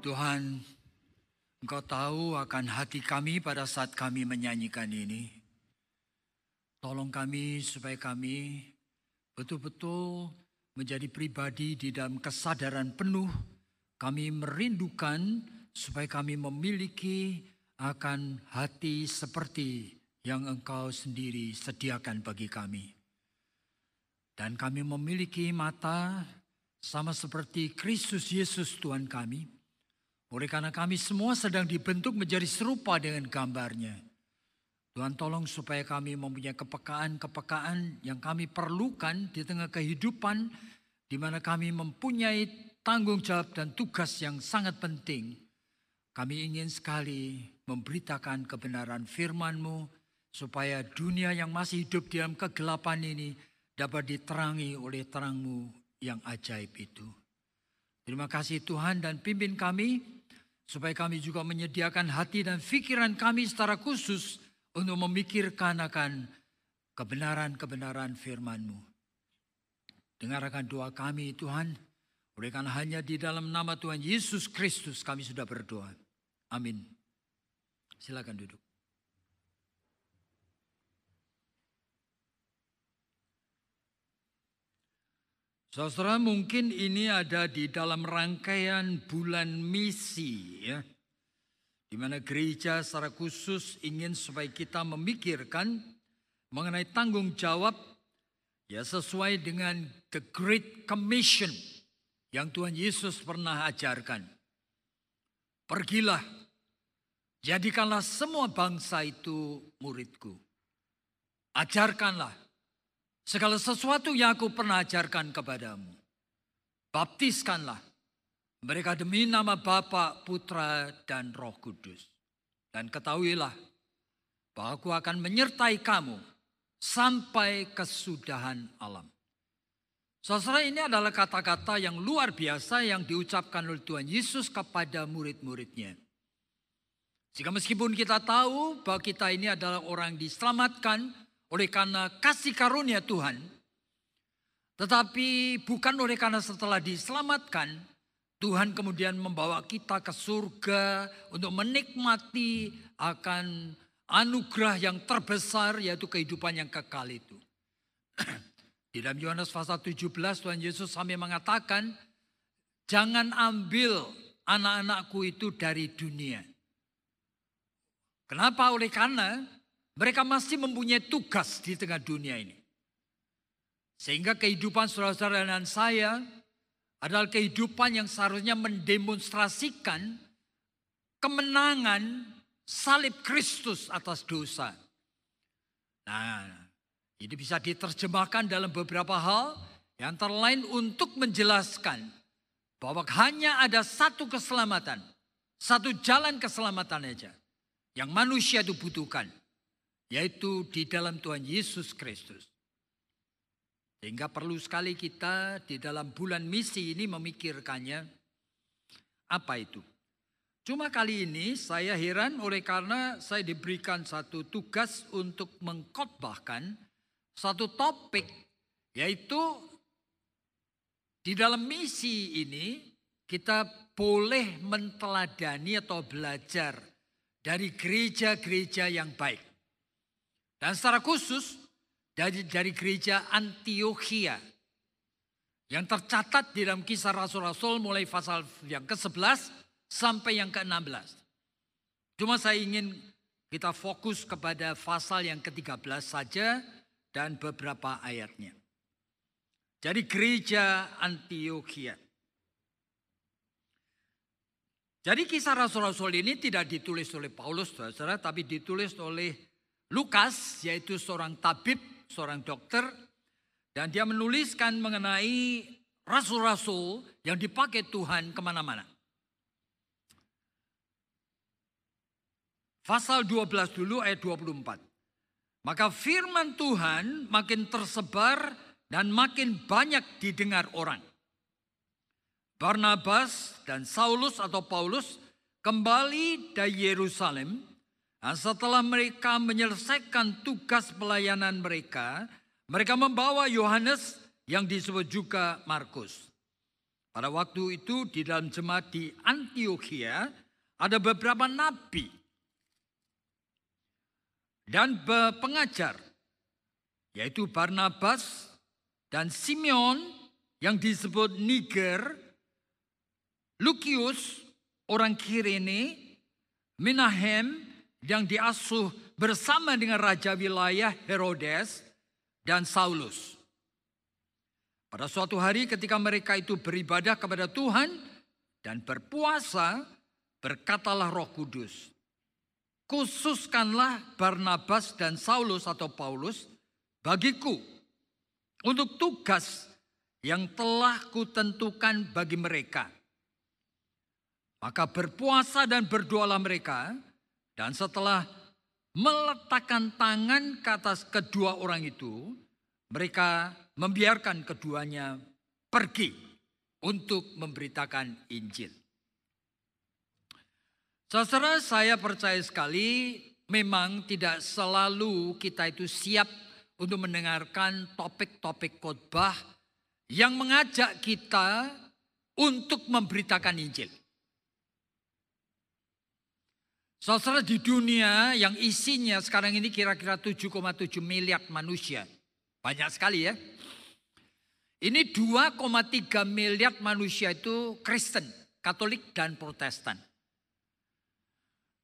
Tuhan, Engkau tahu akan hati kami pada saat kami menyanyikan ini. Tolong kami supaya kami betul-betul menjadi pribadi di dalam kesadaran penuh. Kami merindukan supaya kami memiliki akan hati seperti yang Engkau sendiri sediakan bagi kami. Dan kami memiliki mata sama seperti Kristus Yesus Tuhan kami. Oleh karena kami semua sedang dibentuk menjadi serupa dengan gambarnya. Tuhan tolong supaya kami mempunyai kepekaan-kepekaan yang kami perlukan di tengah kehidupan di mana kami mempunyai tanggung jawab dan tugas yang sangat penting. Kami ingin sekali memberitakan kebenaran firman-Mu supaya dunia yang masih hidup di dalam kegelapan ini dapat diterangi oleh terang-Mu yang ajaib itu. Terima kasih Tuhan dan pimpin kami supaya kami juga menyediakan hati dan pikiran kami secara khusus untuk memikirkan akan kebenaran-kebenaran firman-Mu. Dengarkan doa kami Tuhan, oleh karena hanya di dalam nama Tuhan Yesus Kristus kami sudah berdoa. Amin. Silakan duduk. Saudara mungkin ini ada di dalam rangkaian bulan misi ya. Di mana gereja secara khusus ingin supaya kita memikirkan mengenai tanggung jawab ya sesuai dengan the great commission yang Tuhan Yesus pernah ajarkan. Pergilah, jadikanlah semua bangsa itu muridku. Ajarkanlah Segala sesuatu yang aku pernah ajarkan kepadamu. Baptiskanlah mereka demi nama Bapa, Putra, dan Roh Kudus. Dan ketahuilah bahwa aku akan menyertai kamu sampai kesudahan alam. Saudara ini adalah kata-kata yang luar biasa yang diucapkan oleh Tuhan Yesus kepada murid-muridnya. Jika meskipun kita tahu bahwa kita ini adalah orang diselamatkan, oleh karena kasih karunia Tuhan. Tetapi bukan oleh karena setelah diselamatkan, Tuhan kemudian membawa kita ke surga untuk menikmati akan anugerah yang terbesar yaitu kehidupan yang kekal itu. Di dalam Yohanes pasal 17 Tuhan Yesus sampai mengatakan, jangan ambil anak-anakku itu dari dunia. Kenapa? Oleh karena mereka masih mempunyai tugas di tengah dunia ini. Sehingga kehidupan saudara-saudara dan saya adalah kehidupan yang seharusnya mendemonstrasikan kemenangan salib Kristus atas dosa. Nah, ini bisa diterjemahkan dalam beberapa hal yang terlain untuk menjelaskan bahwa hanya ada satu keselamatan, satu jalan keselamatan aja yang manusia itu butuhkan, yaitu di dalam Tuhan Yesus Kristus. Sehingga perlu sekali kita di dalam bulan misi ini memikirkannya apa itu. Cuma kali ini saya heran oleh karena saya diberikan satu tugas untuk mengkhotbahkan satu topik yaitu di dalam misi ini kita boleh menteladani atau belajar dari gereja-gereja yang baik. Dan secara khusus dari, dari gereja Antioquia yang tercatat di dalam kisah Rasul-Rasul mulai pasal yang ke-11 sampai yang ke-16. Cuma saya ingin kita fokus kepada pasal yang ke-13 saja dan beberapa ayatnya. Jadi gereja Antioquia. Jadi kisah Rasul-Rasul ini tidak ditulis oleh Paulus, saudara, tapi ditulis oleh Lukas yaitu seorang tabib, seorang dokter dan dia menuliskan mengenai rasul-rasul yang dipakai Tuhan ke mana-mana. Pasal 12 dulu ayat 24. Maka firman Tuhan makin tersebar dan makin banyak didengar orang. Barnabas dan Saulus atau Paulus kembali dari Yerusalem Nah, setelah mereka menyelesaikan tugas pelayanan mereka, mereka membawa Yohanes yang disebut juga Markus. Pada waktu itu di dalam jemaat di Antioquia ada beberapa nabi dan pengajar yaitu Barnabas dan Simeon yang disebut Niger, Lukius orang Kirene, Menahem yang diasuh bersama dengan raja wilayah Herodes dan Saulus. Pada suatu hari ketika mereka itu beribadah kepada Tuhan dan berpuasa, berkatalah Roh Kudus, khususkanlah Barnabas dan Saulus atau Paulus bagiku untuk tugas yang telah kutentukan bagi mereka maka berpuasa dan berdoalah mereka dan setelah meletakkan tangan ke atas kedua orang itu, mereka membiarkan keduanya pergi untuk memberitakan Injil. Saudara saya percaya sekali memang tidak selalu kita itu siap untuk mendengarkan topik-topik khotbah yang mengajak kita untuk memberitakan Injil. Saudara di dunia yang isinya sekarang ini kira-kira 7,7 miliar manusia. Banyak sekali ya. Ini 2,3 miliar manusia itu Kristen, Katolik dan Protestan.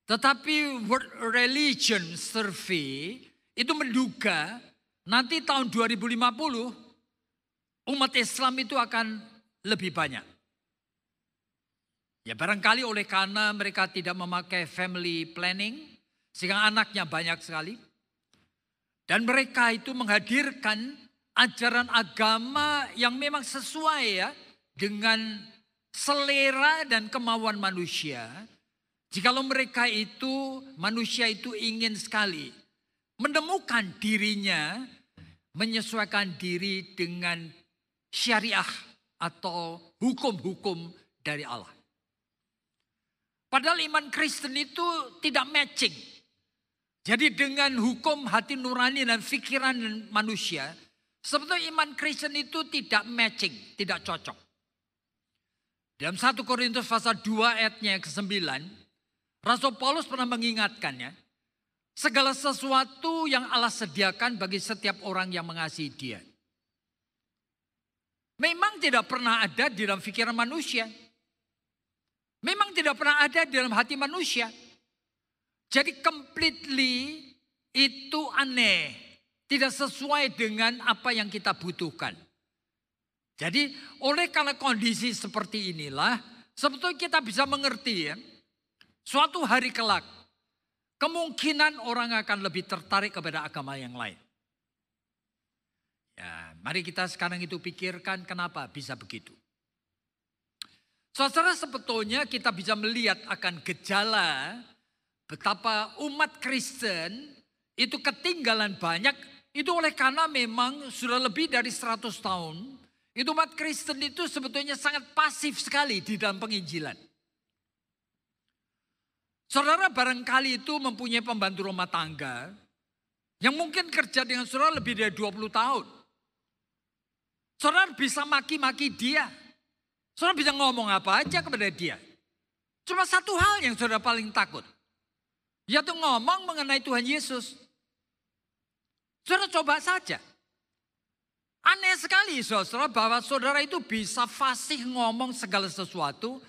Tetapi World Religion Survey itu menduga nanti tahun 2050 umat Islam itu akan lebih banyak. Ya barangkali oleh karena mereka tidak memakai family planning, sehingga anaknya banyak sekali. Dan mereka itu menghadirkan ajaran agama yang memang sesuai ya dengan selera dan kemauan manusia. Jikalau mereka itu, manusia itu ingin sekali menemukan dirinya, menyesuaikan diri dengan syariah atau hukum-hukum dari Allah. Padahal iman Kristen itu tidak matching. Jadi dengan hukum hati nurani dan pikiran manusia, sebetulnya iman Kristen itu tidak matching, tidak cocok. Dalam 1 Korintus pasal 2 ayatnya ke-9, Rasul Paulus pernah mengingatkannya, segala sesuatu yang Allah sediakan bagi setiap orang yang mengasihi dia. Memang tidak pernah ada di dalam pikiran manusia. Memang tidak pernah ada di dalam hati manusia. Jadi completely itu aneh. Tidak sesuai dengan apa yang kita butuhkan. Jadi oleh karena kondisi seperti inilah. Sebetulnya kita bisa mengerti ya. Suatu hari kelak. Kemungkinan orang akan lebih tertarik kepada agama yang lain. Ya, mari kita sekarang itu pikirkan kenapa bisa begitu. Saudara sebetulnya kita bisa melihat akan gejala betapa umat Kristen itu ketinggalan banyak itu oleh karena memang sudah lebih dari 100 tahun itu umat Kristen itu sebetulnya sangat pasif sekali di dalam penginjilan. Saudara barangkali itu mempunyai pembantu rumah tangga yang mungkin kerja dengan saudara lebih dari 20 tahun. Saudara bisa maki-maki dia. Saudara bisa ngomong apa aja kepada dia. Cuma satu hal yang saudara paling takut. Yaitu ngomong mengenai Tuhan Yesus. Saudara coba saja. Aneh sekali saudara bahwa saudara itu bisa fasih ngomong segala sesuatu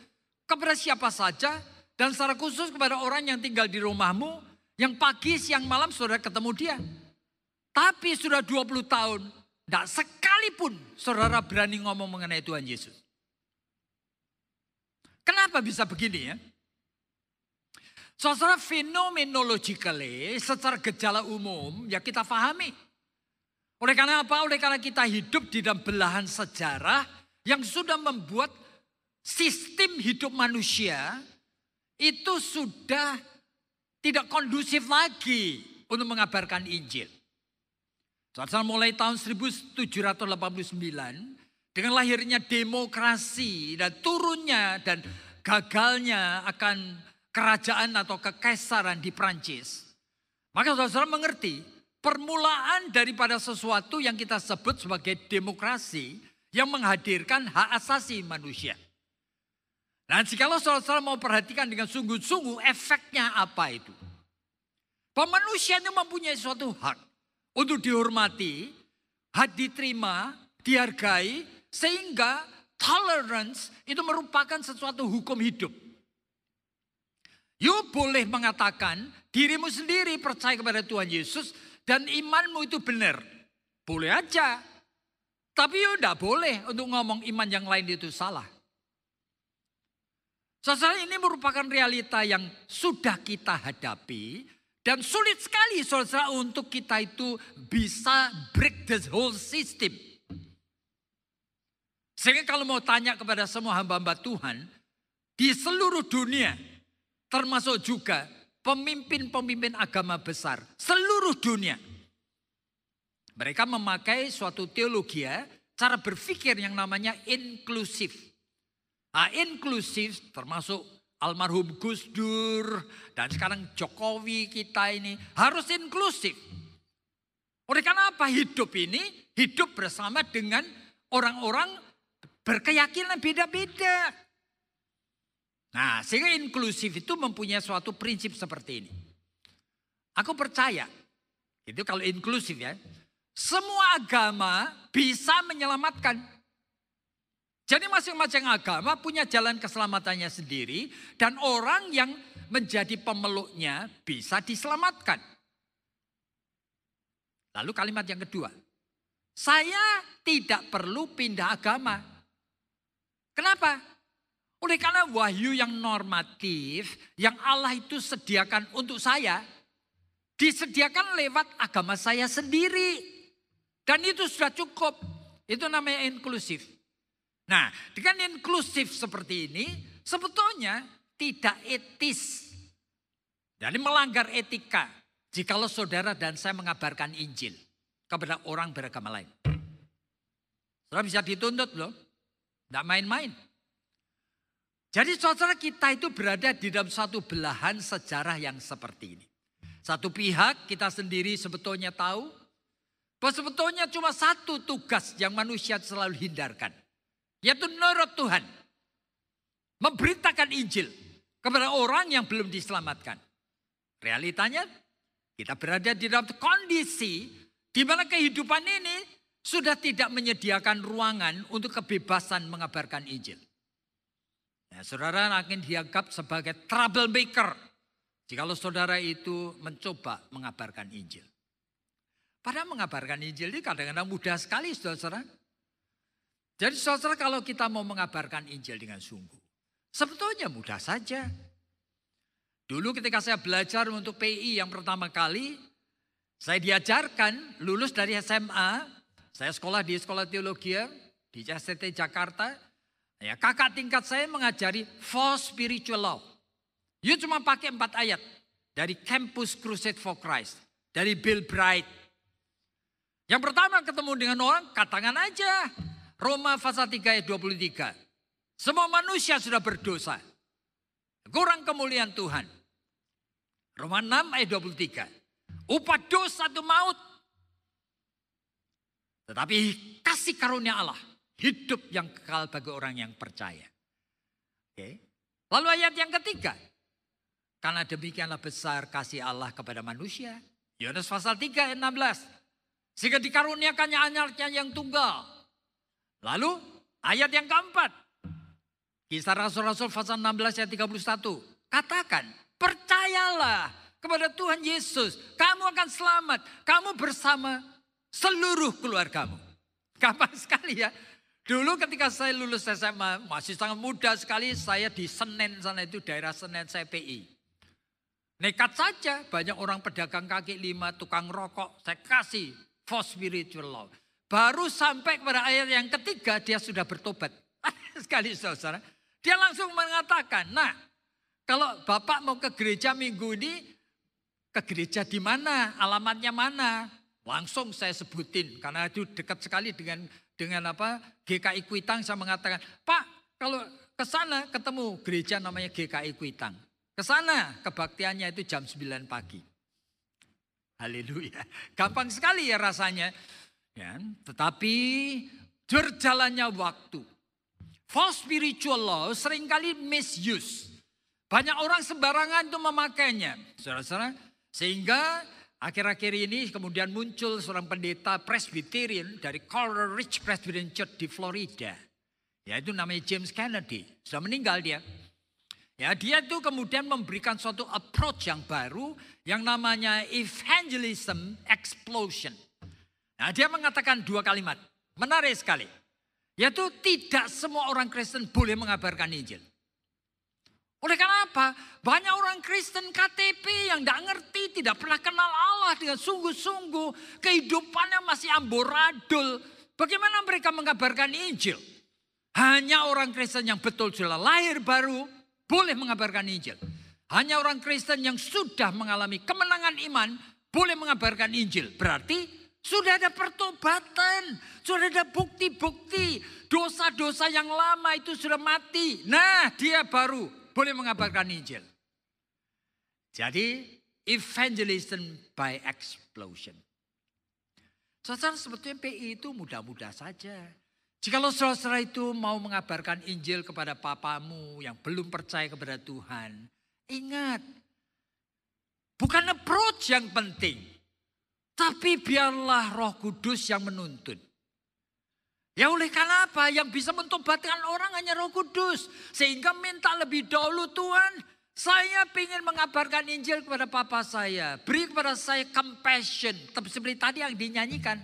kepada siapa saja. Dan secara khusus kepada orang yang tinggal di rumahmu. Yang pagi, siang, malam saudara ketemu dia. Tapi sudah 20 tahun, tidak sekalipun saudara berani ngomong mengenai Tuhan Yesus. Kenapa bisa begini ya? Saudara fenomenologically secara gejala umum ya kita pahami. Oleh karena apa? Oleh karena kita hidup di dalam belahan sejarah yang sudah membuat sistem hidup manusia itu sudah tidak kondusif lagi untuk mengabarkan Injil. Saudara mulai tahun 1789 dengan lahirnya demokrasi dan turunnya dan gagalnya akan kerajaan atau kekaisaran di Prancis. Maka saudara mengerti permulaan daripada sesuatu yang kita sebut sebagai demokrasi yang menghadirkan hak asasi manusia. Nah, jika saudara-saudara mau perhatikan dengan sungguh-sungguh efeknya apa itu? Manusia itu mempunyai suatu hak untuk dihormati, hak diterima, dihargai, sehingga tolerance itu merupakan sesuatu hukum hidup. You boleh mengatakan dirimu sendiri percaya kepada Tuhan Yesus dan imanmu itu benar. Boleh aja. Tapi you tidak boleh untuk ngomong iman yang lain itu salah. Saudara ini merupakan realita yang sudah kita hadapi dan sulit sekali saudara untuk kita itu bisa break the whole system. Sehingga kalau mau tanya kepada semua hamba-hamba Tuhan di seluruh dunia termasuk juga pemimpin-pemimpin agama besar seluruh dunia. Mereka memakai suatu teologi ya, cara berpikir yang namanya inklusif. Nah, inklusif termasuk almarhum Gus Dur dan sekarang Jokowi kita ini harus inklusif. Oleh karena apa hidup ini hidup bersama dengan orang-orang berkeyakinan beda-beda. Nah, sehingga inklusif itu mempunyai suatu prinsip seperti ini. Aku percaya, itu kalau inklusif ya, semua agama bisa menyelamatkan jadi masing-masing agama punya jalan keselamatannya sendiri dan orang yang menjadi pemeluknya bisa diselamatkan. Lalu kalimat yang kedua. Saya tidak perlu pindah agama. Kenapa? Oleh karena wahyu yang normatif yang Allah itu sediakan untuk saya disediakan lewat agama saya sendiri. Dan itu sudah cukup. Itu namanya inklusif. Nah, dengan inklusif seperti ini sebetulnya tidak etis. Jadi melanggar etika jikalau saudara dan saya mengabarkan Injil kepada orang beragama lain. Saudara bisa dituntut loh. Tidak main-main. Jadi saudara kita itu berada di dalam satu belahan sejarah yang seperti ini. Satu pihak kita sendiri sebetulnya tahu bahwa sebetulnya cuma satu tugas yang manusia selalu hindarkan. Yaitu nurut Tuhan. Memberitakan Injil kepada orang yang belum diselamatkan. Realitanya kita berada di dalam kondisi di mana kehidupan ini sudah tidak menyediakan ruangan untuk kebebasan mengabarkan Injil. Nah, saudara akan dianggap sebagai troublemaker jikalau saudara itu mencoba mengabarkan Injil. Padahal mengabarkan Injil ini kadang-kadang mudah sekali saudara. Jadi saudara kalau kita mau mengabarkan Injil dengan sungguh. Sebetulnya mudah saja. Dulu ketika saya belajar untuk PI yang pertama kali. Saya diajarkan lulus dari SMA. Saya sekolah di sekolah teologi di CST Jakarta. Ya, kakak tingkat saya mengajari four spiritual law. You cuma pakai empat ayat. Dari Campus Crusade for Christ. Dari Bill Bright. Yang pertama ketemu dengan orang, katakan aja. Roma pasal 3 ayat 23. Semua manusia sudah berdosa. Kurang kemuliaan Tuhan. Roma 6 ayat 23. Upah dosa itu maut. Tetapi kasih karunia Allah. Hidup yang kekal bagi orang yang percaya. Oke. Lalu ayat yang ketiga. Karena demikianlah besar kasih Allah kepada manusia. Yohanes pasal 3 ayat 16. Sehingga dikaruniakannya anaknya yang tunggal Lalu ayat yang keempat. Kisah Rasul-Rasul pasal 16 ayat 31. Katakan, percayalah kepada Tuhan Yesus. Kamu akan selamat. Kamu bersama seluruh keluargamu. Gampang sekali ya. Dulu ketika saya lulus SMA, masih sangat muda sekali. Saya di Senen sana itu daerah Senen CPI. Nekat saja banyak orang pedagang kaki lima, tukang rokok. Saya kasih for spiritual law. Baru sampai kepada ayat yang ketiga dia sudah bertobat. Sekali saudara. Dia langsung mengatakan, nah kalau Bapak mau ke gereja minggu ini, ke gereja di mana, alamatnya mana? Langsung saya sebutin karena itu dekat sekali dengan dengan apa GKI Kuitang saya mengatakan, Pak kalau ke sana ketemu gereja namanya GKI Kuitang. Ke sana kebaktiannya itu jam 9 pagi. Haleluya. Gampang sekali ya rasanya. Ya, tetapi berjalannya waktu. False spiritual law sering kali misuse. Banyak orang sembarangan itu memakainya. Saudara-saudara, sehingga akhir-akhir ini kemudian muncul seorang pendeta Presbyterian dari Coral Ridge Presbyterian Church di Florida. Yaitu namanya James Kennedy. Sudah meninggal dia. Ya, dia itu kemudian memberikan suatu approach yang baru yang namanya evangelism explosion. Nah, dia mengatakan dua kalimat. Menarik sekali. Yaitu tidak semua orang Kristen boleh mengabarkan Injil. Oleh karena apa? Banyak orang Kristen KTP yang tidak ngerti, tidak pernah kenal Allah dengan sungguh-sungguh. Kehidupannya masih amburadul. Bagaimana mereka mengabarkan Injil? Hanya orang Kristen yang betul sudah lahir baru, boleh mengabarkan Injil. Hanya orang Kristen yang sudah mengalami kemenangan iman boleh mengabarkan Injil. Berarti sudah ada pertobatan, sudah ada bukti-bukti. Dosa-dosa yang lama itu sudah mati. Nah, dia baru boleh mengabarkan Injil. Jadi, evangelism by explosion. Saudara sebetulnya PI itu mudah-mudah saja. Jikalau saudara itu mau mengabarkan Injil kepada papamu yang belum percaya kepada Tuhan, ingat, bukan approach yang penting, tapi biarlah Roh Kudus yang menuntun. Ya oleh karena apa? Yang bisa mentobatkan orang hanya Roh Kudus. Sehingga minta lebih dahulu Tuhan, saya ingin mengabarkan Injil kepada papa saya. Beri kepada saya compassion. Seperti tadi yang dinyanyikan.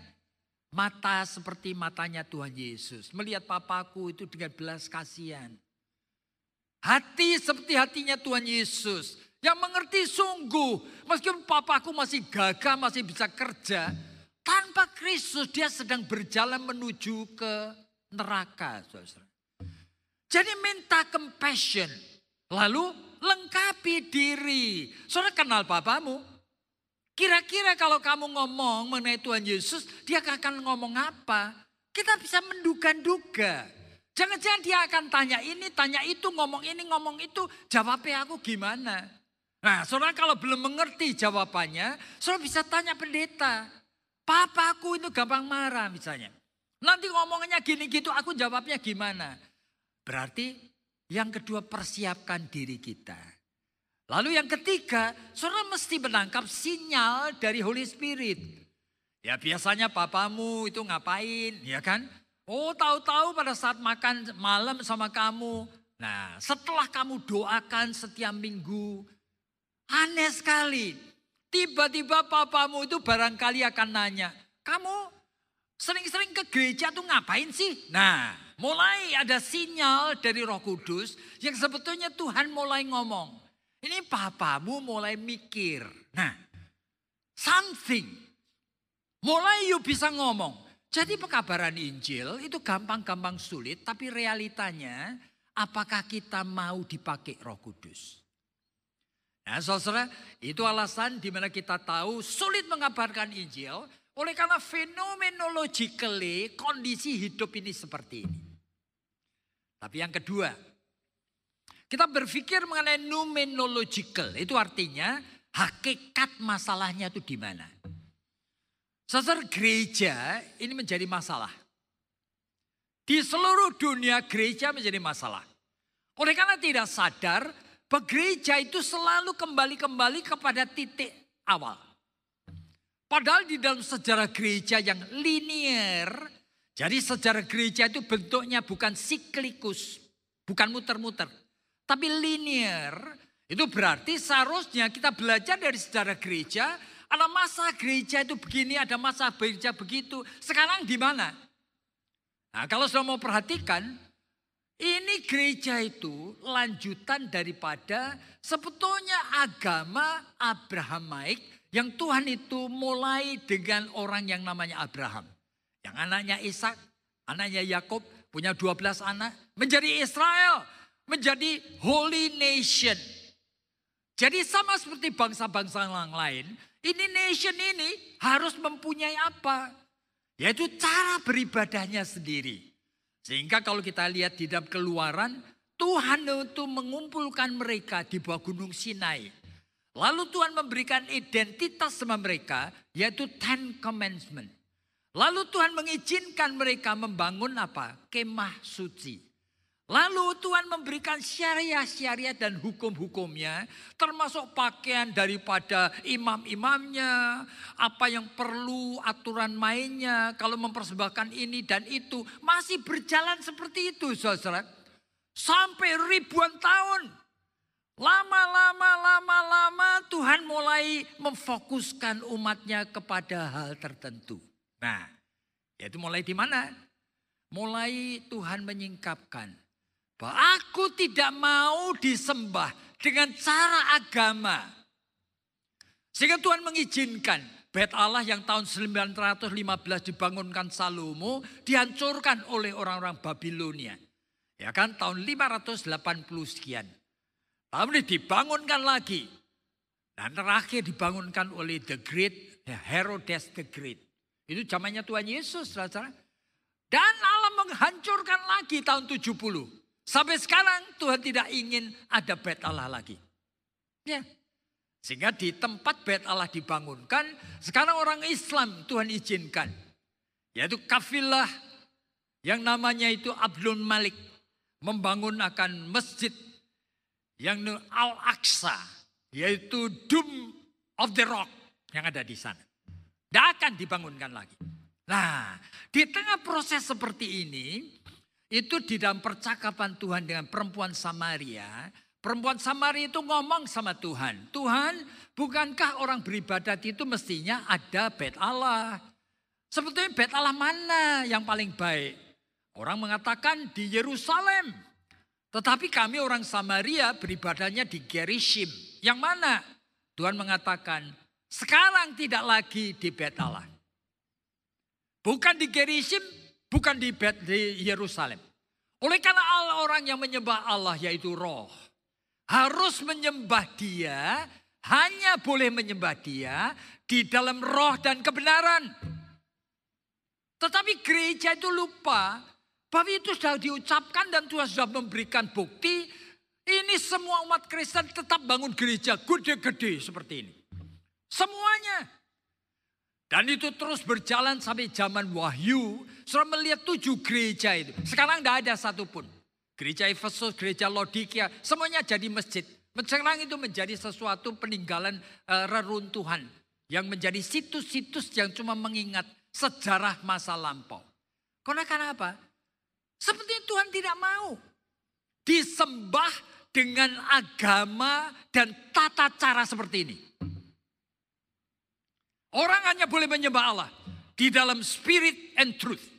Mata seperti matanya Tuhan Yesus. Melihat papaku itu dengan belas kasihan. Hati seperti hatinya Tuhan Yesus. Yang mengerti sungguh. Meskipun papaku masih gagah, masih bisa kerja. Tanpa Kristus dia sedang berjalan menuju ke neraka. Saudara. Jadi minta compassion. Lalu lengkapi diri. Saudara kenal papamu. Kira-kira kalau kamu ngomong mengenai Tuhan Yesus, dia akan ngomong apa? Kita bisa menduga-duga. Jangan-jangan dia akan tanya ini, tanya itu, ngomong ini, ngomong itu. Jawabnya aku gimana? Nah, saudara kalau belum mengerti jawabannya, saudara bisa tanya pendeta. Papaku itu gampang marah misalnya. Nanti ngomongnya gini gitu, aku jawabnya gimana? Berarti yang kedua persiapkan diri kita. Lalu yang ketiga, saudara mesti menangkap sinyal dari Holy Spirit. Ya biasanya papamu itu ngapain, ya kan? Oh tahu-tahu pada saat makan malam sama kamu. Nah setelah kamu doakan setiap minggu. Aneh sekali. Tiba-tiba papamu itu barangkali akan nanya. Kamu sering-sering ke gereja tuh ngapain sih? Nah mulai ada sinyal dari roh kudus yang sebetulnya Tuhan mulai ngomong. Ini papamu mulai mikir. Nah, something. Mulai yuk bisa ngomong. Jadi pekabaran Injil itu gampang-gampang sulit, tapi realitanya apakah kita mau dipakai roh kudus? Nah saudara, itu alasan di mana kita tahu sulit mengabarkan Injil, oleh karena fenomenologically kondisi hidup ini seperti ini. Tapi yang kedua, kita berpikir mengenai numenological. Itu artinya hakikat masalahnya itu di mana. Sasar gereja ini menjadi masalah. Di seluruh dunia gereja menjadi masalah. Oleh karena tidak sadar, gereja itu selalu kembali-kembali kepada titik awal. Padahal di dalam sejarah gereja yang linier, jadi sejarah gereja itu bentuknya bukan siklikus, bukan muter-muter. Tapi linear itu berarti seharusnya kita belajar dari sejarah gereja. Ada masa gereja itu begini, ada masa gereja begitu. Sekarang di mana? Nah kalau sudah mau perhatikan, ini gereja itu lanjutan daripada sebetulnya agama Abrahamaik yang Tuhan itu mulai dengan orang yang namanya Abraham. Yang anaknya Ishak, anaknya Yakub punya 12 anak, menjadi Israel menjadi holy nation. Jadi sama seperti bangsa-bangsa yang lain, ini nation ini harus mempunyai apa? Yaitu cara beribadahnya sendiri. Sehingga kalau kita lihat di dalam keluaran, Tuhan itu mengumpulkan mereka di bawah gunung Sinai. Lalu Tuhan memberikan identitas sama mereka, yaitu Ten Commandment. Lalu Tuhan mengizinkan mereka membangun apa? Kemah suci. Lalu Tuhan memberikan syariah-syariah dan hukum-hukumnya, termasuk pakaian daripada imam-imamnya, apa yang perlu aturan mainnya, kalau mempersembahkan ini dan itu, masih berjalan seperti itu, saudara. Sampai ribuan tahun. Lama-lama, lama-lama Tuhan mulai memfokuskan umatnya kepada hal tertentu. Nah, yaitu mulai di mana? Mulai Tuhan menyingkapkan aku tidak mau disembah dengan cara agama. Sehingga Tuhan mengizinkan bait Allah yang tahun 915 dibangunkan Salomo dihancurkan oleh orang-orang Babilonia. Ya kan tahun 580 sekian. Lalu dibangunkan lagi. Dan terakhir dibangunkan oleh the great ya, Herodes the Great. Itu zamannya Tuhan Yesus. Saudara. Dan Allah menghancurkan lagi tahun 70. Sampai sekarang Tuhan tidak ingin ada bait Allah lagi. Ya. Sehingga di tempat bait Allah dibangunkan, sekarang orang Islam Tuhan izinkan. Yaitu kafilah yang namanya itu Abdul Malik. Membangun akan masjid yang Al-Aqsa. Yaitu Dome of the Rock yang ada di sana. Tidak akan dibangunkan lagi. Nah, di tengah proses seperti ini, itu di dalam percakapan Tuhan dengan perempuan Samaria. Perempuan Samaria itu ngomong sama Tuhan. Tuhan, bukankah orang beribadat itu mestinya ada bait Allah? Sebetulnya bait Allah mana yang paling baik? Orang mengatakan di Yerusalem. Tetapi kami orang Samaria beribadahnya di Gerishim. Yang mana? Tuhan mengatakan, sekarang tidak lagi di bait. Bukan di Gerishim, Bukan di, di Yerusalem. Oleh karena Allah orang yang menyembah Allah yaitu roh. Harus menyembah dia, hanya boleh menyembah dia di dalam roh dan kebenaran. Tetapi gereja itu lupa bahwa itu sudah diucapkan dan Tuhan sudah memberikan bukti. Ini semua umat Kristen tetap bangun gereja gede-gede seperti ini. Semuanya. Dan itu terus berjalan sampai zaman Wahyu. Sudah melihat tujuh gereja itu. Sekarang tidak ada satupun. Gereja Efesus, gereja Lodikia, semuanya jadi masjid. Sekarang itu menjadi sesuatu peninggalan uh, reruntuhan. Yang menjadi situs-situs yang cuma mengingat sejarah masa lampau. Karena karena apa? Seperti Tuhan tidak mau. Disembah dengan agama dan tata cara seperti ini. Orang hanya boleh menyembah Allah di dalam spirit and truth.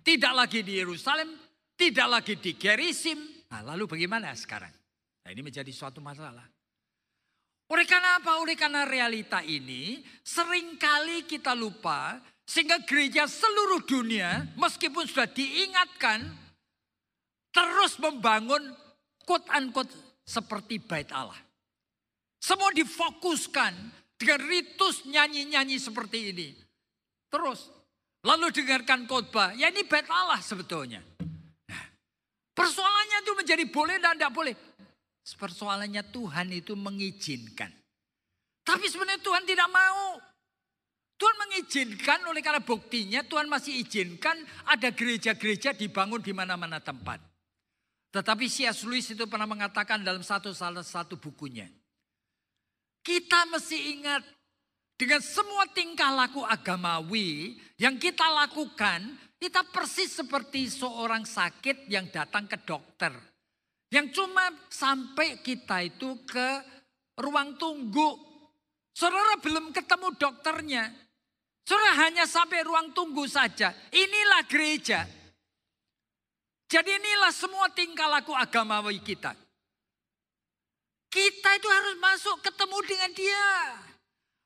Tidak lagi di Yerusalem, tidak lagi di Gerisim. Nah, lalu bagaimana sekarang? Nah, ini menjadi suatu masalah. Oleh karena apa? Oleh karena realita ini sering kali kita lupa sehingga gereja seluruh dunia meskipun sudah diingatkan terus membangun quote unquote seperti bait Allah. Semua difokuskan dengan ritus nyanyi-nyanyi seperti ini. Terus, lalu dengarkan khotbah. Ya ini bait Allah sebetulnya. Nah, persoalannya itu menjadi boleh dan tidak boleh. Persoalannya Tuhan itu mengizinkan. Tapi sebenarnya Tuhan tidak mau. Tuhan mengizinkan oleh karena buktinya Tuhan masih izinkan ada gereja-gereja dibangun di mana-mana tempat. Tetapi C.S. Lewis itu pernah mengatakan dalam satu salah satu bukunya. Kita mesti ingat dengan semua tingkah laku agamawi yang kita lakukan, kita persis seperti seorang sakit yang datang ke dokter. Yang cuma sampai kita itu ke ruang tunggu. Saudara belum ketemu dokternya. Saudara hanya sampai ruang tunggu saja. Inilah gereja. Jadi inilah semua tingkah laku agamawi kita. Kita itu harus masuk ketemu dengan dia.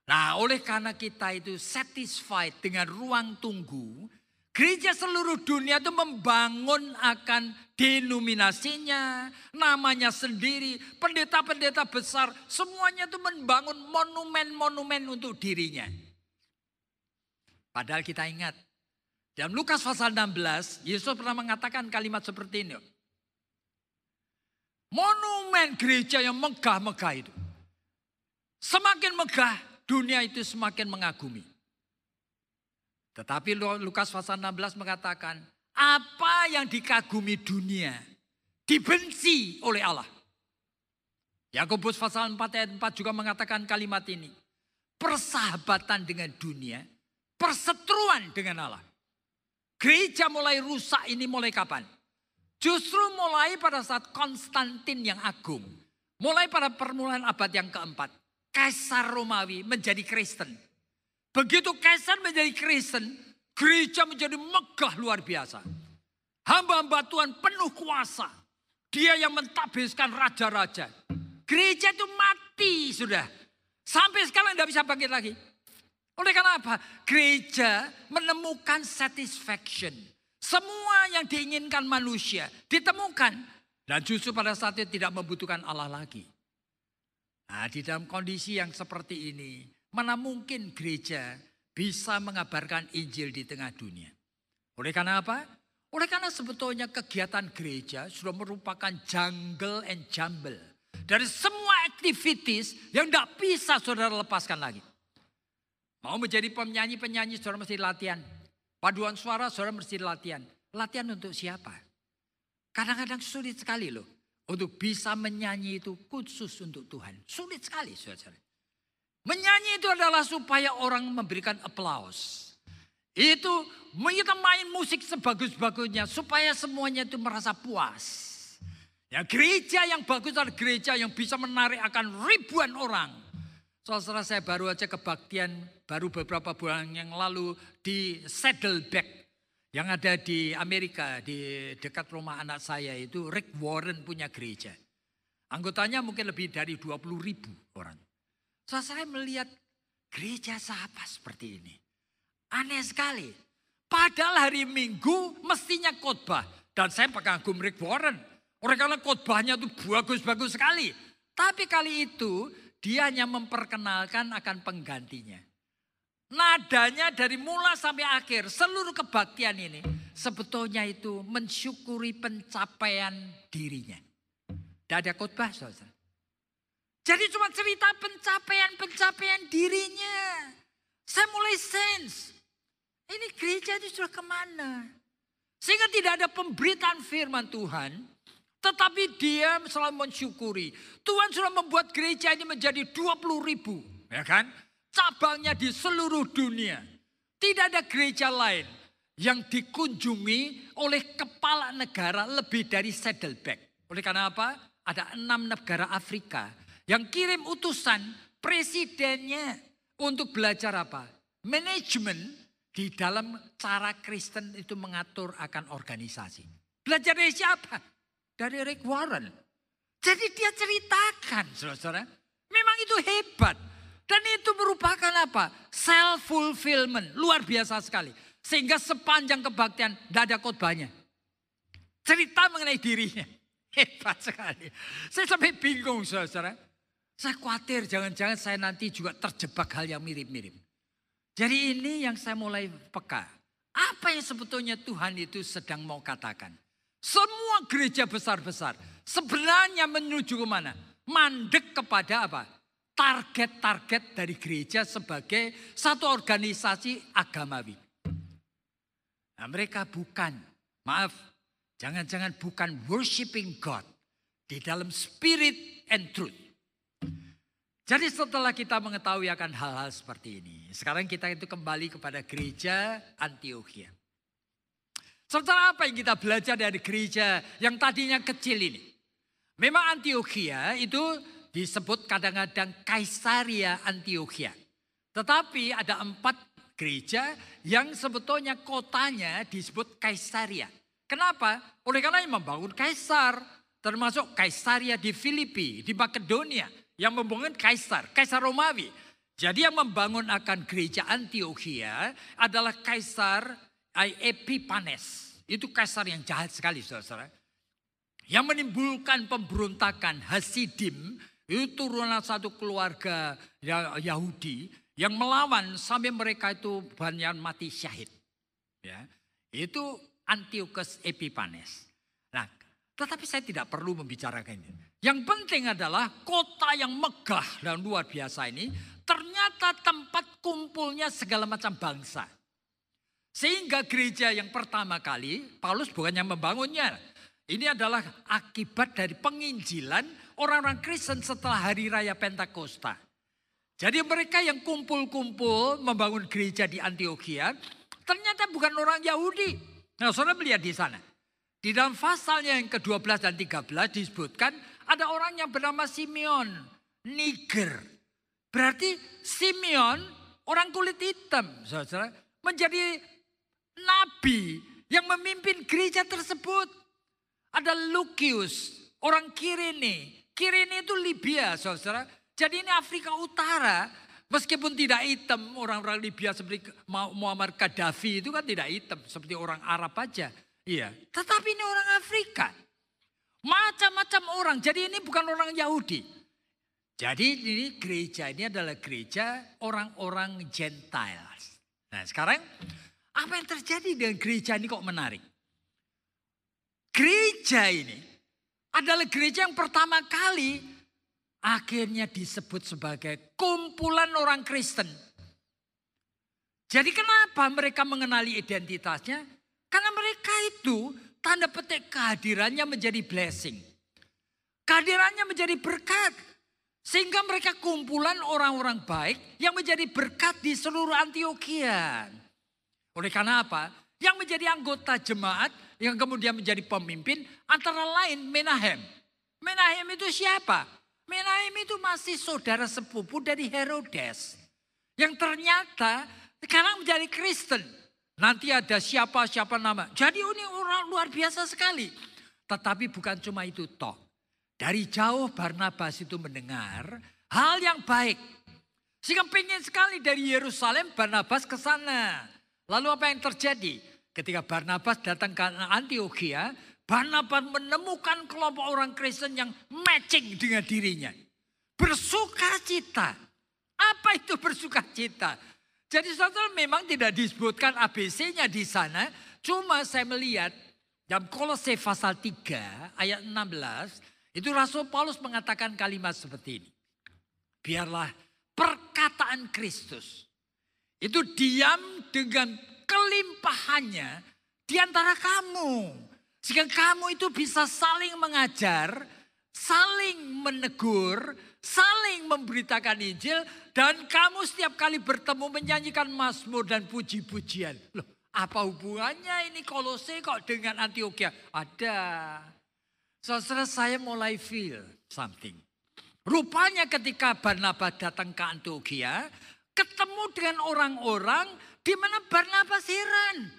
Nah oleh karena kita itu satisfied dengan ruang tunggu. Gereja seluruh dunia itu membangun akan denominasinya, namanya sendiri, pendeta-pendeta besar, semuanya itu membangun monumen-monumen untuk dirinya. Padahal kita ingat, dalam Lukas pasal 16, Yesus pernah mengatakan kalimat seperti ini. Monumen gereja yang megah-megah itu. Semakin megah, dunia itu semakin mengagumi. Tetapi Lukas pasal 16 mengatakan, apa yang dikagumi dunia dibenci oleh Allah. Yakobus pasal 4 ayat 4 juga mengatakan kalimat ini. Persahabatan dengan dunia, perseteruan dengan Allah. Gereja mulai rusak ini mulai kapan? Justru mulai pada saat Konstantin yang agung. Mulai pada permulaan abad yang keempat. Kaisar Romawi menjadi Kristen. Begitu Kaisar menjadi Kristen, gereja menjadi megah luar biasa. Hamba-hamba Tuhan penuh kuasa. Dia yang mentabiskan raja-raja. Gereja itu mati sudah. Sampai sekarang tidak bisa bangkit lagi. Oleh karena apa? Gereja menemukan satisfaction. Semua yang diinginkan manusia ditemukan. Dan justru pada saat itu tidak membutuhkan Allah lagi. Nah di dalam kondisi yang seperti ini. Mana mungkin gereja bisa mengabarkan Injil di tengah dunia. Oleh karena apa? Oleh karena sebetulnya kegiatan gereja sudah merupakan jungle and jumble dari semua activities yang tidak bisa saudara lepaskan lagi. Mau menjadi penyanyi-penyanyi saudara mesti latihan. Paduan suara saudara mesti latihan. Latihan untuk siapa? Kadang-kadang sulit sekali loh. Untuk bisa menyanyi itu khusus untuk Tuhan. Sulit sekali saudara. Menyanyi itu adalah supaya orang memberikan aplaus. Itu kita main musik sebagus-bagusnya supaya semuanya itu merasa puas. Ya gereja yang bagus adalah gereja yang bisa menarik akan ribuan orang. Saudara saya baru aja kebaktian baru beberapa bulan yang lalu di Saddleback yang ada di Amerika di dekat rumah anak saya itu Rick Warren punya gereja. Anggotanya mungkin lebih dari 20 ribu orang. So, saya melihat gereja siapa seperti ini. Aneh sekali. Padahal hari Minggu mestinya khotbah. Dan saya pengagum Rick Warren. Orang karena khotbahnya itu bagus-bagus sekali. Tapi kali itu dia hanya memperkenalkan akan penggantinya. Nadanya dari mula sampai akhir seluruh kebaktian ini sebetulnya itu mensyukuri pencapaian dirinya. Tidak ada khotbah saudara. Jadi cuma cerita pencapaian-pencapaian dirinya. Saya mulai sense. Ini gereja itu sudah ke mana? Sehingga tidak ada pemberitaan firman Tuhan tetapi dia selalu mensyukuri. Tuhan sudah membuat gereja ini menjadi 20 ribu. Ya kan? Cabangnya di seluruh dunia. Tidak ada gereja lain yang dikunjungi oleh kepala negara lebih dari Saddleback. Oleh karena apa? Ada enam negara Afrika yang kirim utusan presidennya untuk belajar apa? Manajemen di dalam cara Kristen itu mengatur akan organisasi. Belajar dari siapa? dari Rick Warren. Jadi dia ceritakan, saudara-saudara. Memang itu hebat. Dan itu merupakan apa? Self-fulfillment. Luar biasa sekali. Sehingga sepanjang kebaktian tidak ada khotbahnya. Cerita mengenai dirinya. Hebat sekali. Saya sampai bingung saudara. Saya khawatir jangan-jangan saya nanti juga terjebak hal yang mirip-mirip. Jadi ini yang saya mulai peka. Apa yang sebetulnya Tuhan itu sedang mau katakan. Semua gereja besar-besar sebenarnya menuju ke mana? Mandek kepada apa? Target-target dari gereja sebagai satu organisasi agamawi. Nah, mereka bukan, maaf, jangan-jangan bukan worshiping God di dalam spirit and truth. Jadi setelah kita mengetahui akan hal-hal seperti ini, sekarang kita itu kembali kepada gereja Antioquia. Saudara apa yang kita belajar dari gereja yang tadinya kecil ini? Memang Antioquia itu disebut kadang-kadang Kaisaria Antioquia. Tetapi ada empat gereja yang sebetulnya kotanya disebut Kaisaria. Kenapa? Oleh karena membangun kaisar. Termasuk Kaisaria di Filipi, di Makedonia. Yang membangun kaisar, kaisar Romawi. Jadi yang membangun akan gereja Antioquia adalah kaisar Epipanes. Itu kaisar yang jahat sekali saudara. Yang menimbulkan pemberontakan Hasidim itu turunan satu keluarga ya, Yahudi yang melawan sampai mereka itu banyak mati syahid. Ya, itu Antiochus Epiphanes. Nah, tetapi saya tidak perlu membicarakan ini. Yang penting adalah kota yang megah dan luar biasa ini ternyata tempat kumpulnya segala macam bangsa. Sehingga gereja yang pertama kali, Paulus bukan yang membangunnya. Ini adalah akibat dari penginjilan orang-orang Kristen setelah hari raya Pentakosta. Jadi mereka yang kumpul-kumpul membangun gereja di Antioquia, ternyata bukan orang Yahudi. Nah, saudara melihat di sana. Di dalam pasalnya yang ke-12 dan 13 disebutkan ada orang yang bernama Simeon, Niger. Berarti Simeon orang kulit hitam, saudara, menjadi nabi yang memimpin gereja tersebut. Ada Lucius, orang Kirene. Kirene itu Libya, saudara. Jadi ini Afrika Utara. Meskipun tidak hitam, orang-orang Libya seperti Muammar Gaddafi itu kan tidak hitam. Seperti orang Arab aja. Iya. Tetapi ini orang Afrika. Macam-macam orang. Jadi ini bukan orang Yahudi. Jadi ini gereja ini adalah gereja orang-orang Gentiles. Nah sekarang apa yang terjadi dengan gereja ini kok menarik? Gereja ini adalah gereja yang pertama kali akhirnya disebut sebagai kumpulan orang Kristen. Jadi kenapa mereka mengenali identitasnya? Karena mereka itu tanda petik kehadirannya menjadi blessing. Kehadirannya menjadi berkat. Sehingga mereka kumpulan orang-orang baik yang menjadi berkat di seluruh Antioquia. Oleh karena apa? Yang menjadi anggota jemaat yang kemudian menjadi pemimpin antara lain Menahem. Menahem itu siapa? Menahem itu masih saudara sepupu dari Herodes. Yang ternyata sekarang menjadi Kristen. Nanti ada siapa-siapa nama. Jadi ini orang luar biasa sekali. Tetapi bukan cuma itu toh. Dari jauh Barnabas itu mendengar hal yang baik. Sehingga pengen sekali dari Yerusalem Barnabas ke sana. Lalu apa yang terjadi? Ketika Barnabas datang ke Antioquia, Barnabas menemukan kelompok orang Kristen yang matching dengan dirinya. Bersuka cita. Apa itu bersuka cita? Jadi saudara memang tidak disebutkan ABC-nya di sana. Cuma saya melihat dalam Kolose pasal 3 ayat 16. Itu Rasul Paulus mengatakan kalimat seperti ini. Biarlah perkataan Kristus itu diam dengan kelimpahannya di antara kamu. Sehingga kamu itu bisa saling mengajar, saling menegur, saling memberitakan Injil. Dan kamu setiap kali bertemu menyanyikan mazmur dan puji-pujian. Loh, apa hubungannya ini kolose kok dengan Antioquia? Ada. Saudara saya mulai feel something. Rupanya ketika Barnabas datang ke Antioquia, ketemu dengan orang-orang di mana Barnabas heran.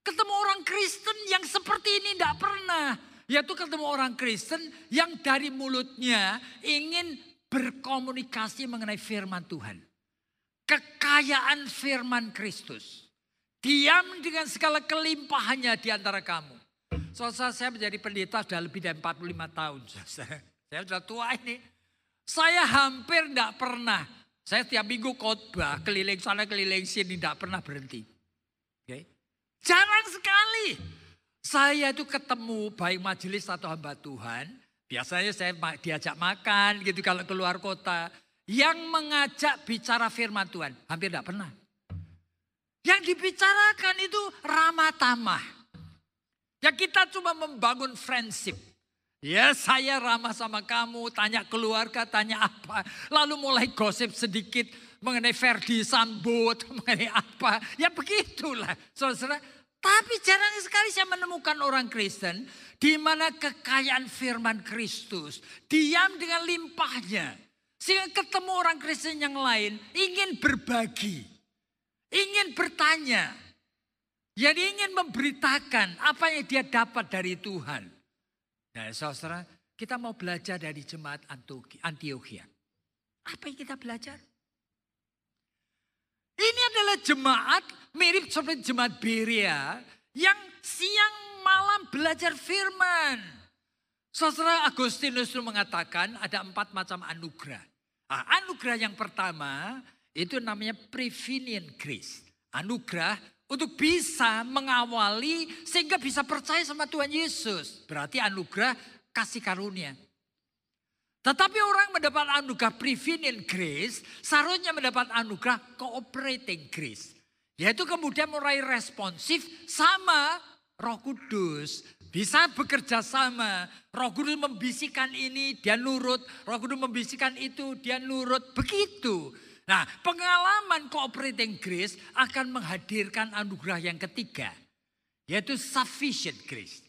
Ketemu orang Kristen yang seperti ini tidak pernah. Yaitu ketemu orang Kristen yang dari mulutnya ingin berkomunikasi mengenai firman Tuhan. Kekayaan firman Kristus. Diam dengan segala kelimpahannya di antara kamu. Soalnya saya menjadi pendeta sudah lebih dari 45 tahun. Saya sudah tua ini. Saya hampir tidak pernah saya tiap minggu khotbah keliling sana keliling sini tidak pernah berhenti. Okay. Jarang sekali saya itu ketemu baik majelis atau hamba Tuhan. Biasanya saya diajak makan gitu kalau keluar kota. Yang mengajak bicara firman Tuhan. Hampir tidak pernah. Yang dibicarakan itu ramah tamah. Ya kita cuma membangun friendship. Ya saya ramah sama kamu, tanya keluarga, tanya apa. Lalu mulai gosip sedikit mengenai Ferdi Sambo, mengenai apa. Ya begitulah saudara. Tapi jarang sekali saya menemukan orang Kristen di mana kekayaan firman Kristus diam dengan limpahnya. Sehingga ketemu orang Kristen yang lain ingin berbagi. Ingin bertanya. Jadi ingin memberitakan apa yang dia dapat dari Tuhan. Nah, saudara, kita mau belajar dari jemaat Antioquia. Apa yang kita belajar? Ini adalah jemaat mirip seperti jemaat Berea yang siang malam belajar firman. Saudara Agustinus itu mengatakan ada empat macam anugerah. Nah, anugerah yang pertama itu namanya prevenient grace. Anugerah untuk bisa mengawali sehingga bisa percaya sama Tuhan Yesus. Berarti anugerah kasih karunia. Tetapi orang mendapat anugerah prevenient grace, seharusnya mendapat anugerah cooperating grace. Yaitu kemudian mulai responsif sama roh kudus. Bisa bekerja sama. Roh kudus membisikkan ini, dia nurut. Roh kudus membisikkan itu, dia nurut. Begitu. Nah pengalaman cooperating grace akan menghadirkan anugerah yang ketiga. Yaitu sufficient grace.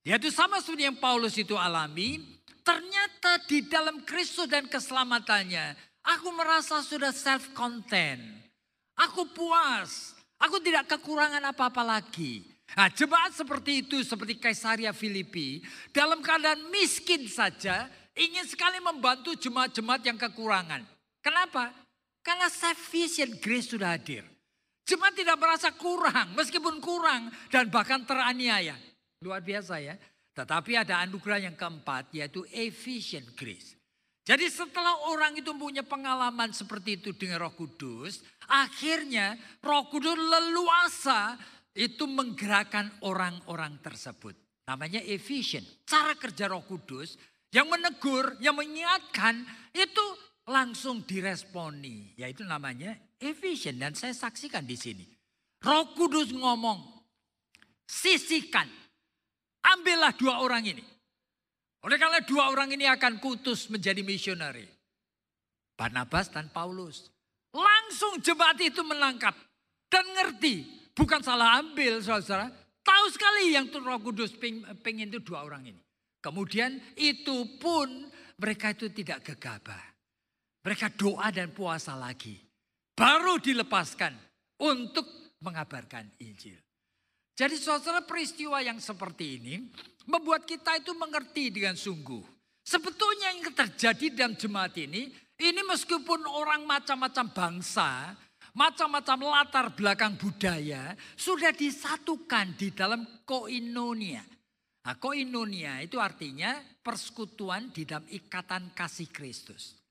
Yaitu sama seperti yang Paulus itu alami. Ternyata di dalam Kristus dan keselamatannya. Aku merasa sudah self-content. Aku puas. Aku tidak kekurangan apa-apa lagi. Nah, jemaat seperti itu, seperti Kaisaria Filipi, dalam keadaan miskin saja, ingin sekali membantu jemaat-jemaat yang kekurangan. Kenapa? Karena sufficient grace sudah hadir. Jemaat tidak merasa kurang, meskipun kurang dan bahkan teraniaya. Luar biasa ya. Tetapi ada anugerah yang keempat yaitu efficient grace. Jadi setelah orang itu punya pengalaman seperti itu dengan roh kudus. Akhirnya roh kudus leluasa itu menggerakkan orang-orang tersebut. Namanya efficient. Cara kerja roh kudus yang menegur, yang mengingatkan itu langsung diresponi. Yaitu namanya efficient. Dan saya saksikan di sini. Roh Kudus ngomong, sisihkan. Ambillah dua orang ini. Oleh karena dua orang ini akan kutus menjadi misionari. Barnabas dan Paulus. Langsung jemaat itu menangkap. Dan ngerti. Bukan salah ambil saudara. Tahu sekali yang roh kudus pengen itu dua orang ini. Kemudian itu pun mereka itu tidak gegabah. Mereka doa dan puasa lagi. Baru dilepaskan untuk mengabarkan Injil. Jadi saudara peristiwa yang seperti ini membuat kita itu mengerti dengan sungguh. Sebetulnya yang terjadi dalam jemaat ini, ini meskipun orang macam-macam bangsa, macam-macam latar belakang budaya, sudah disatukan di dalam koinonia. Nah, koinonia itu artinya persekutuan di dalam ikatan kasih Kristus.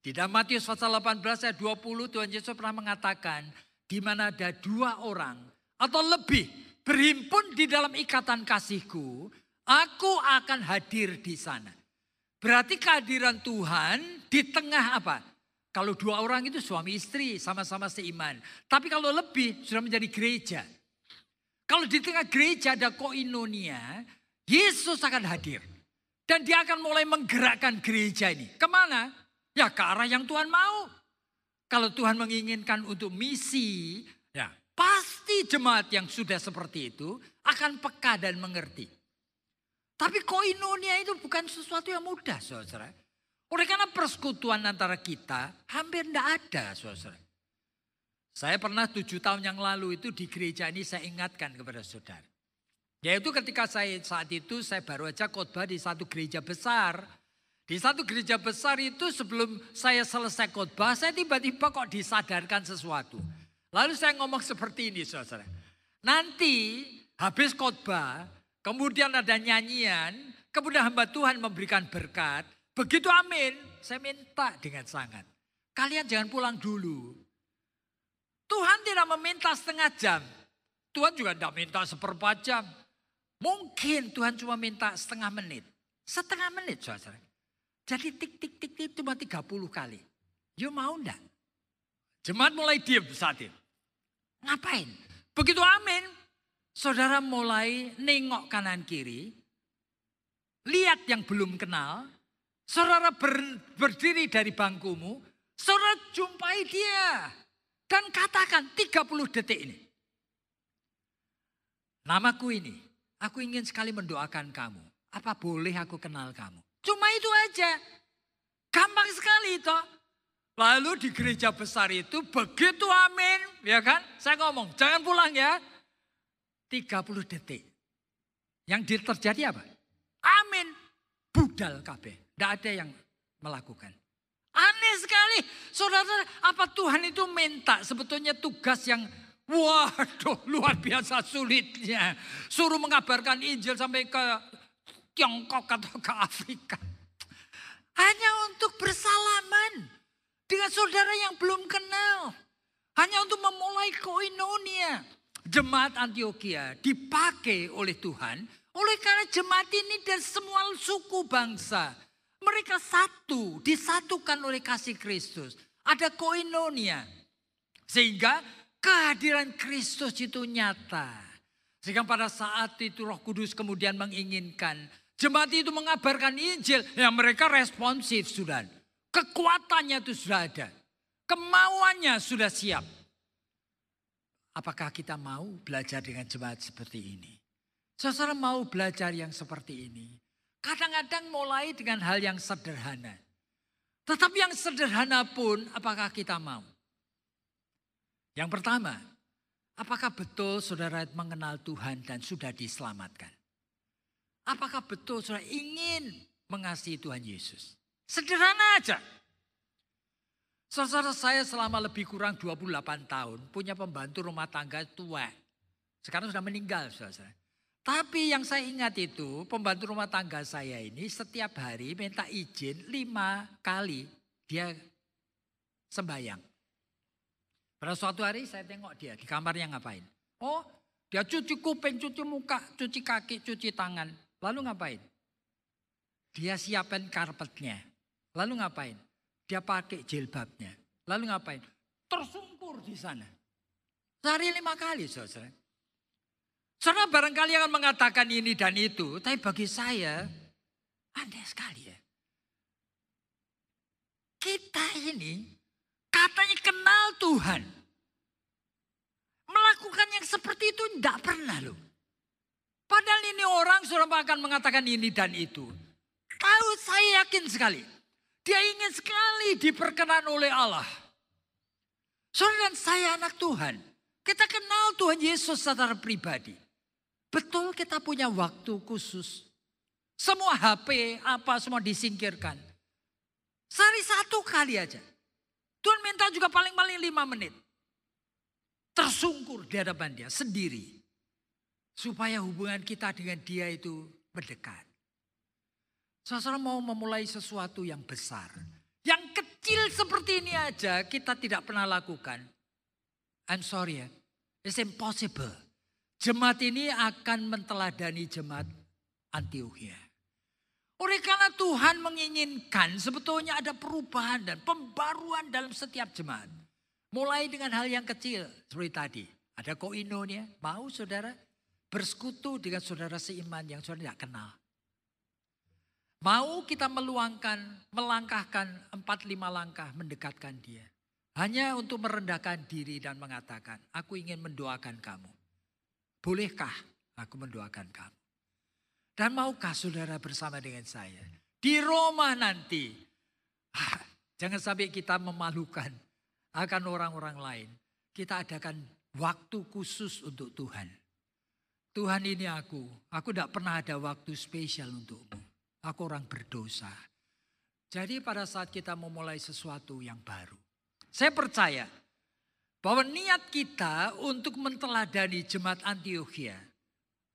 Di dalam Matius pasal 18 ayat 20 Tuhan Yesus pernah mengatakan di mana ada dua orang atau lebih berhimpun di dalam ikatan kasihku, aku akan hadir di sana. Berarti kehadiran Tuhan di tengah apa? Kalau dua orang itu suami istri sama-sama seiman. Tapi kalau lebih sudah menjadi gereja. Kalau di tengah gereja ada koinonia, Yesus akan hadir. Dan dia akan mulai menggerakkan gereja ini. Ke mana? Ya ke arah yang Tuhan mau. Kalau Tuhan menginginkan untuk misi, ya pasti jemaat yang sudah seperti itu akan peka dan mengerti. Tapi koinonia itu bukan sesuatu yang mudah, saudara. Oleh karena persekutuan antara kita hampir tidak ada, saudara. Saya pernah tujuh tahun yang lalu itu di gereja ini saya ingatkan kepada saudara. Yaitu ketika saya saat itu saya baru aja khotbah di satu gereja besar di satu gereja besar itu sebelum saya selesai khotbah, saya tiba-tiba kok disadarkan sesuatu. Lalu saya ngomong seperti ini saudara. Nanti habis khotbah, kemudian ada nyanyian, kemudian hamba Tuhan memberikan berkat. Begitu amin, saya minta dengan sangat. Kalian jangan pulang dulu. Tuhan tidak meminta setengah jam. Tuhan juga tidak minta seperempat jam. Mungkin Tuhan cuma minta setengah menit. Setengah menit saudara. Jadi tik tik tik tik cuma 30 kali. You mau enggak? Jemaat mulai diam saat itu. Ngapain? Begitu amin. Saudara mulai nengok kanan kiri. Lihat yang belum kenal. Saudara ber, berdiri dari bangkumu. Saudara jumpai dia. Dan katakan 30 detik ini. Namaku ini. Aku ingin sekali mendoakan kamu. Apa boleh aku kenal kamu? Cuma itu aja. Gampang sekali itu. Lalu di gereja besar itu begitu amin. Ya kan? Saya ngomong jangan pulang ya. 30 detik. Yang terjadi apa? Amin. Budal kabeh. Tidak ada yang melakukan. Aneh sekali. Saudara, apa Tuhan itu minta sebetulnya tugas yang Waduh, luar biasa sulitnya. Suruh mengabarkan Injil sampai ke Tiongkok atau ke Afrika. Hanya untuk bersalaman dengan saudara yang belum kenal. Hanya untuk memulai koinonia. Jemaat Antioquia dipakai oleh Tuhan. Oleh karena jemaat ini dan semua suku bangsa. Mereka satu, disatukan oleh kasih Kristus. Ada koinonia. Sehingga Kehadiran Kristus itu nyata. Sehingga pada saat itu roh kudus kemudian menginginkan. Jemaat itu mengabarkan Injil. Ya mereka responsif sudah. Kekuatannya itu sudah ada. Kemauannya sudah siap. Apakah kita mau belajar dengan jemaat seperti ini? Saudara mau belajar yang seperti ini. Kadang-kadang mulai dengan hal yang sederhana. Tetapi yang sederhana pun apakah kita mau? Yang pertama, apakah betul saudara mengenal Tuhan dan sudah diselamatkan? Apakah betul saudara ingin mengasihi Tuhan Yesus? Sederhana aja. Saudara saya selama lebih kurang 28 tahun punya pembantu rumah tangga tua. Sekarang sudah meninggal saudara. Tapi yang saya ingat itu pembantu rumah tangga saya ini setiap hari minta izin lima kali dia sembahyang. Pada suatu hari saya tengok dia di kamarnya ngapain. Oh dia cuci kuping, cuci muka, cuci kaki, cuci tangan. Lalu ngapain? Dia siapin karpetnya. Lalu ngapain? Dia pakai jilbabnya. Lalu ngapain? Tersungkur di sana. Sehari lima kali saudara. Saudara barangkali akan mengatakan ini dan itu. Tapi bagi saya aneh sekali ya. Kita ini Katanya kenal Tuhan. Melakukan yang seperti itu tidak pernah loh. Padahal ini orang sudah akan mengatakan ini dan itu. Tahu saya yakin sekali. Dia ingin sekali diperkenan oleh Allah. Saudara dan saya anak Tuhan. Kita kenal Tuhan Yesus secara pribadi. Betul kita punya waktu khusus. Semua HP apa semua disingkirkan. Sehari satu kali aja. Tuhan minta juga paling-paling lima menit. Tersungkur di hadapan dia sendiri. Supaya hubungan kita dengan dia itu mendekat. Saudara mau memulai sesuatu yang besar. Yang kecil seperti ini aja kita tidak pernah lakukan. I'm sorry ya. It's impossible. Jemaat ini akan menteladani jemaat Antioquia. Oleh karena Tuhan menginginkan sebetulnya ada perubahan dan pembaruan dalam setiap jemaat. Mulai dengan hal yang kecil seperti tadi. Ada koinonia, mau saudara bersekutu dengan saudara seiman yang saudara tidak kenal. Mau kita meluangkan, melangkahkan empat lima langkah mendekatkan dia. Hanya untuk merendahkan diri dan mengatakan, aku ingin mendoakan kamu. Bolehkah aku mendoakan kamu? Dan maukah saudara bersama dengan saya? Di Roma nanti. Ah, jangan sampai kita memalukan akan orang-orang lain. Kita adakan waktu khusus untuk Tuhan. Tuhan ini aku. Aku tidak pernah ada waktu spesial untukmu. Aku orang berdosa. Jadi pada saat kita memulai sesuatu yang baru. Saya percaya bahwa niat kita untuk menteladani jemaat Antioquia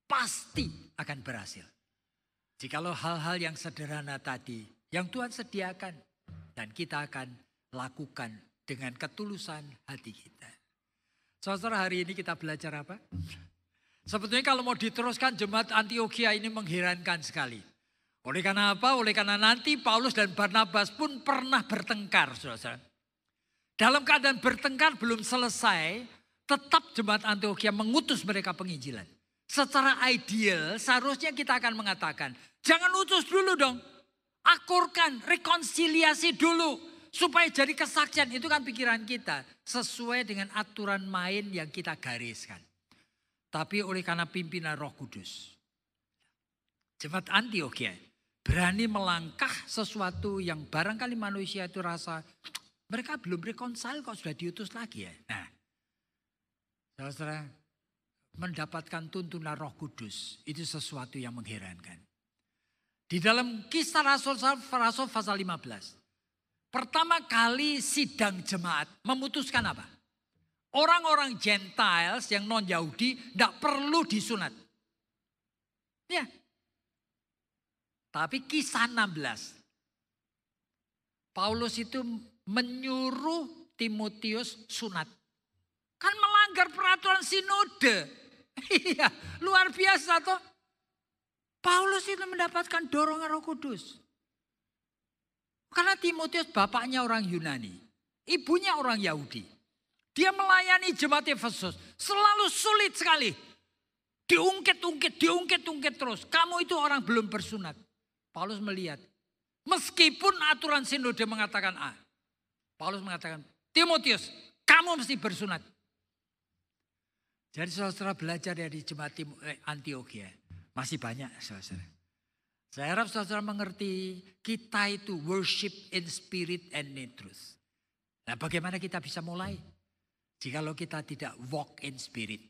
pasti akan berhasil. Jikalau hal-hal yang sederhana tadi yang Tuhan sediakan dan kita akan lakukan dengan ketulusan hati kita. Saudara hari ini kita belajar apa? Sebetulnya kalau mau diteruskan jemaat Antioquia ini mengherankan sekali. Oleh karena apa? Oleh karena nanti Paulus dan Barnabas pun pernah bertengkar, saudara. Dalam keadaan bertengkar belum selesai, tetap jemaat Antioquia mengutus mereka penginjilan. Secara ideal seharusnya kita akan mengatakan, jangan utus dulu dong. Akurkan, rekonsiliasi dulu. Supaya jadi kesaksian, itu kan pikiran kita. Sesuai dengan aturan main yang kita gariskan. Tapi oleh karena pimpinan roh kudus. Jemaat Antioquia berani melangkah sesuatu yang barangkali manusia itu rasa mereka belum reconcile kok sudah diutus lagi ya. Nah, saudara mendapatkan tuntunan roh kudus. Itu sesuatu yang mengherankan. Di dalam kisah Rasul, Rasul pasal 15. Pertama kali sidang jemaat memutuskan apa? Orang-orang Gentiles yang non-Yahudi tidak perlu disunat. Ya. Tapi kisah 16. Paulus itu menyuruh Timotius sunat. Kan melanggar peraturan sinode. Iya, luar biasa toh. Paulus itu mendapatkan dorongan roh kudus. Karena Timotius bapaknya orang Yunani. Ibunya orang Yahudi. Dia melayani jemaat Efesus. Selalu sulit sekali. Diungkit-ungkit, diungkit-ungkit terus. Kamu itu orang belum bersunat. Paulus melihat. Meskipun aturan sinode mengatakan A. Paulus mengatakan, Timotius, kamu mesti bersunat. Jadi saudara belajar dari jemaat eh, Antioquia. Masih banyak saudara. Saya harap saudara mengerti kita itu worship in spirit and in truth. Nah bagaimana kita bisa mulai? Jikalau kita tidak walk in spirit.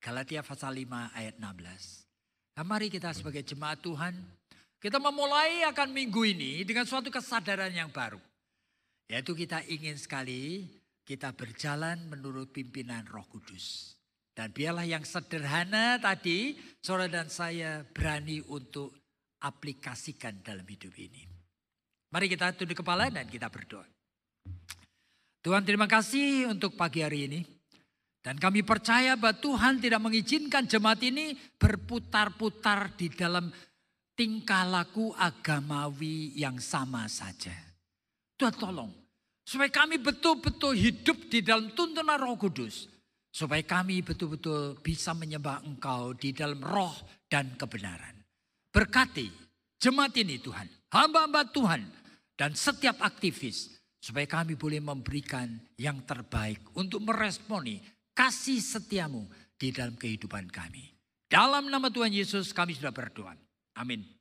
Galatia pasal 5 ayat 16. Nah mari kita sebagai jemaat Tuhan. Kita memulai akan minggu ini dengan suatu kesadaran yang baru. Yaitu kita ingin sekali kita berjalan menurut pimpinan roh kudus. Dan biarlah yang sederhana tadi, saudara dan saya berani untuk aplikasikan dalam hidup ini. Mari kita tunduk kepala dan kita berdoa. Tuhan terima kasih untuk pagi hari ini. Dan kami percaya bahwa Tuhan tidak mengizinkan jemaat ini berputar-putar di dalam tingkah laku agamawi yang sama saja. Tuhan tolong. Supaya kami betul-betul hidup di dalam tuntunan roh kudus Supaya kami betul-betul bisa menyembah engkau di dalam roh dan kebenaran. Berkati jemaat ini Tuhan, hamba-hamba Tuhan dan setiap aktivis. Supaya kami boleh memberikan yang terbaik untuk meresponi kasih setiamu di dalam kehidupan kami. Dalam nama Tuhan Yesus kami sudah berdoa. Amin.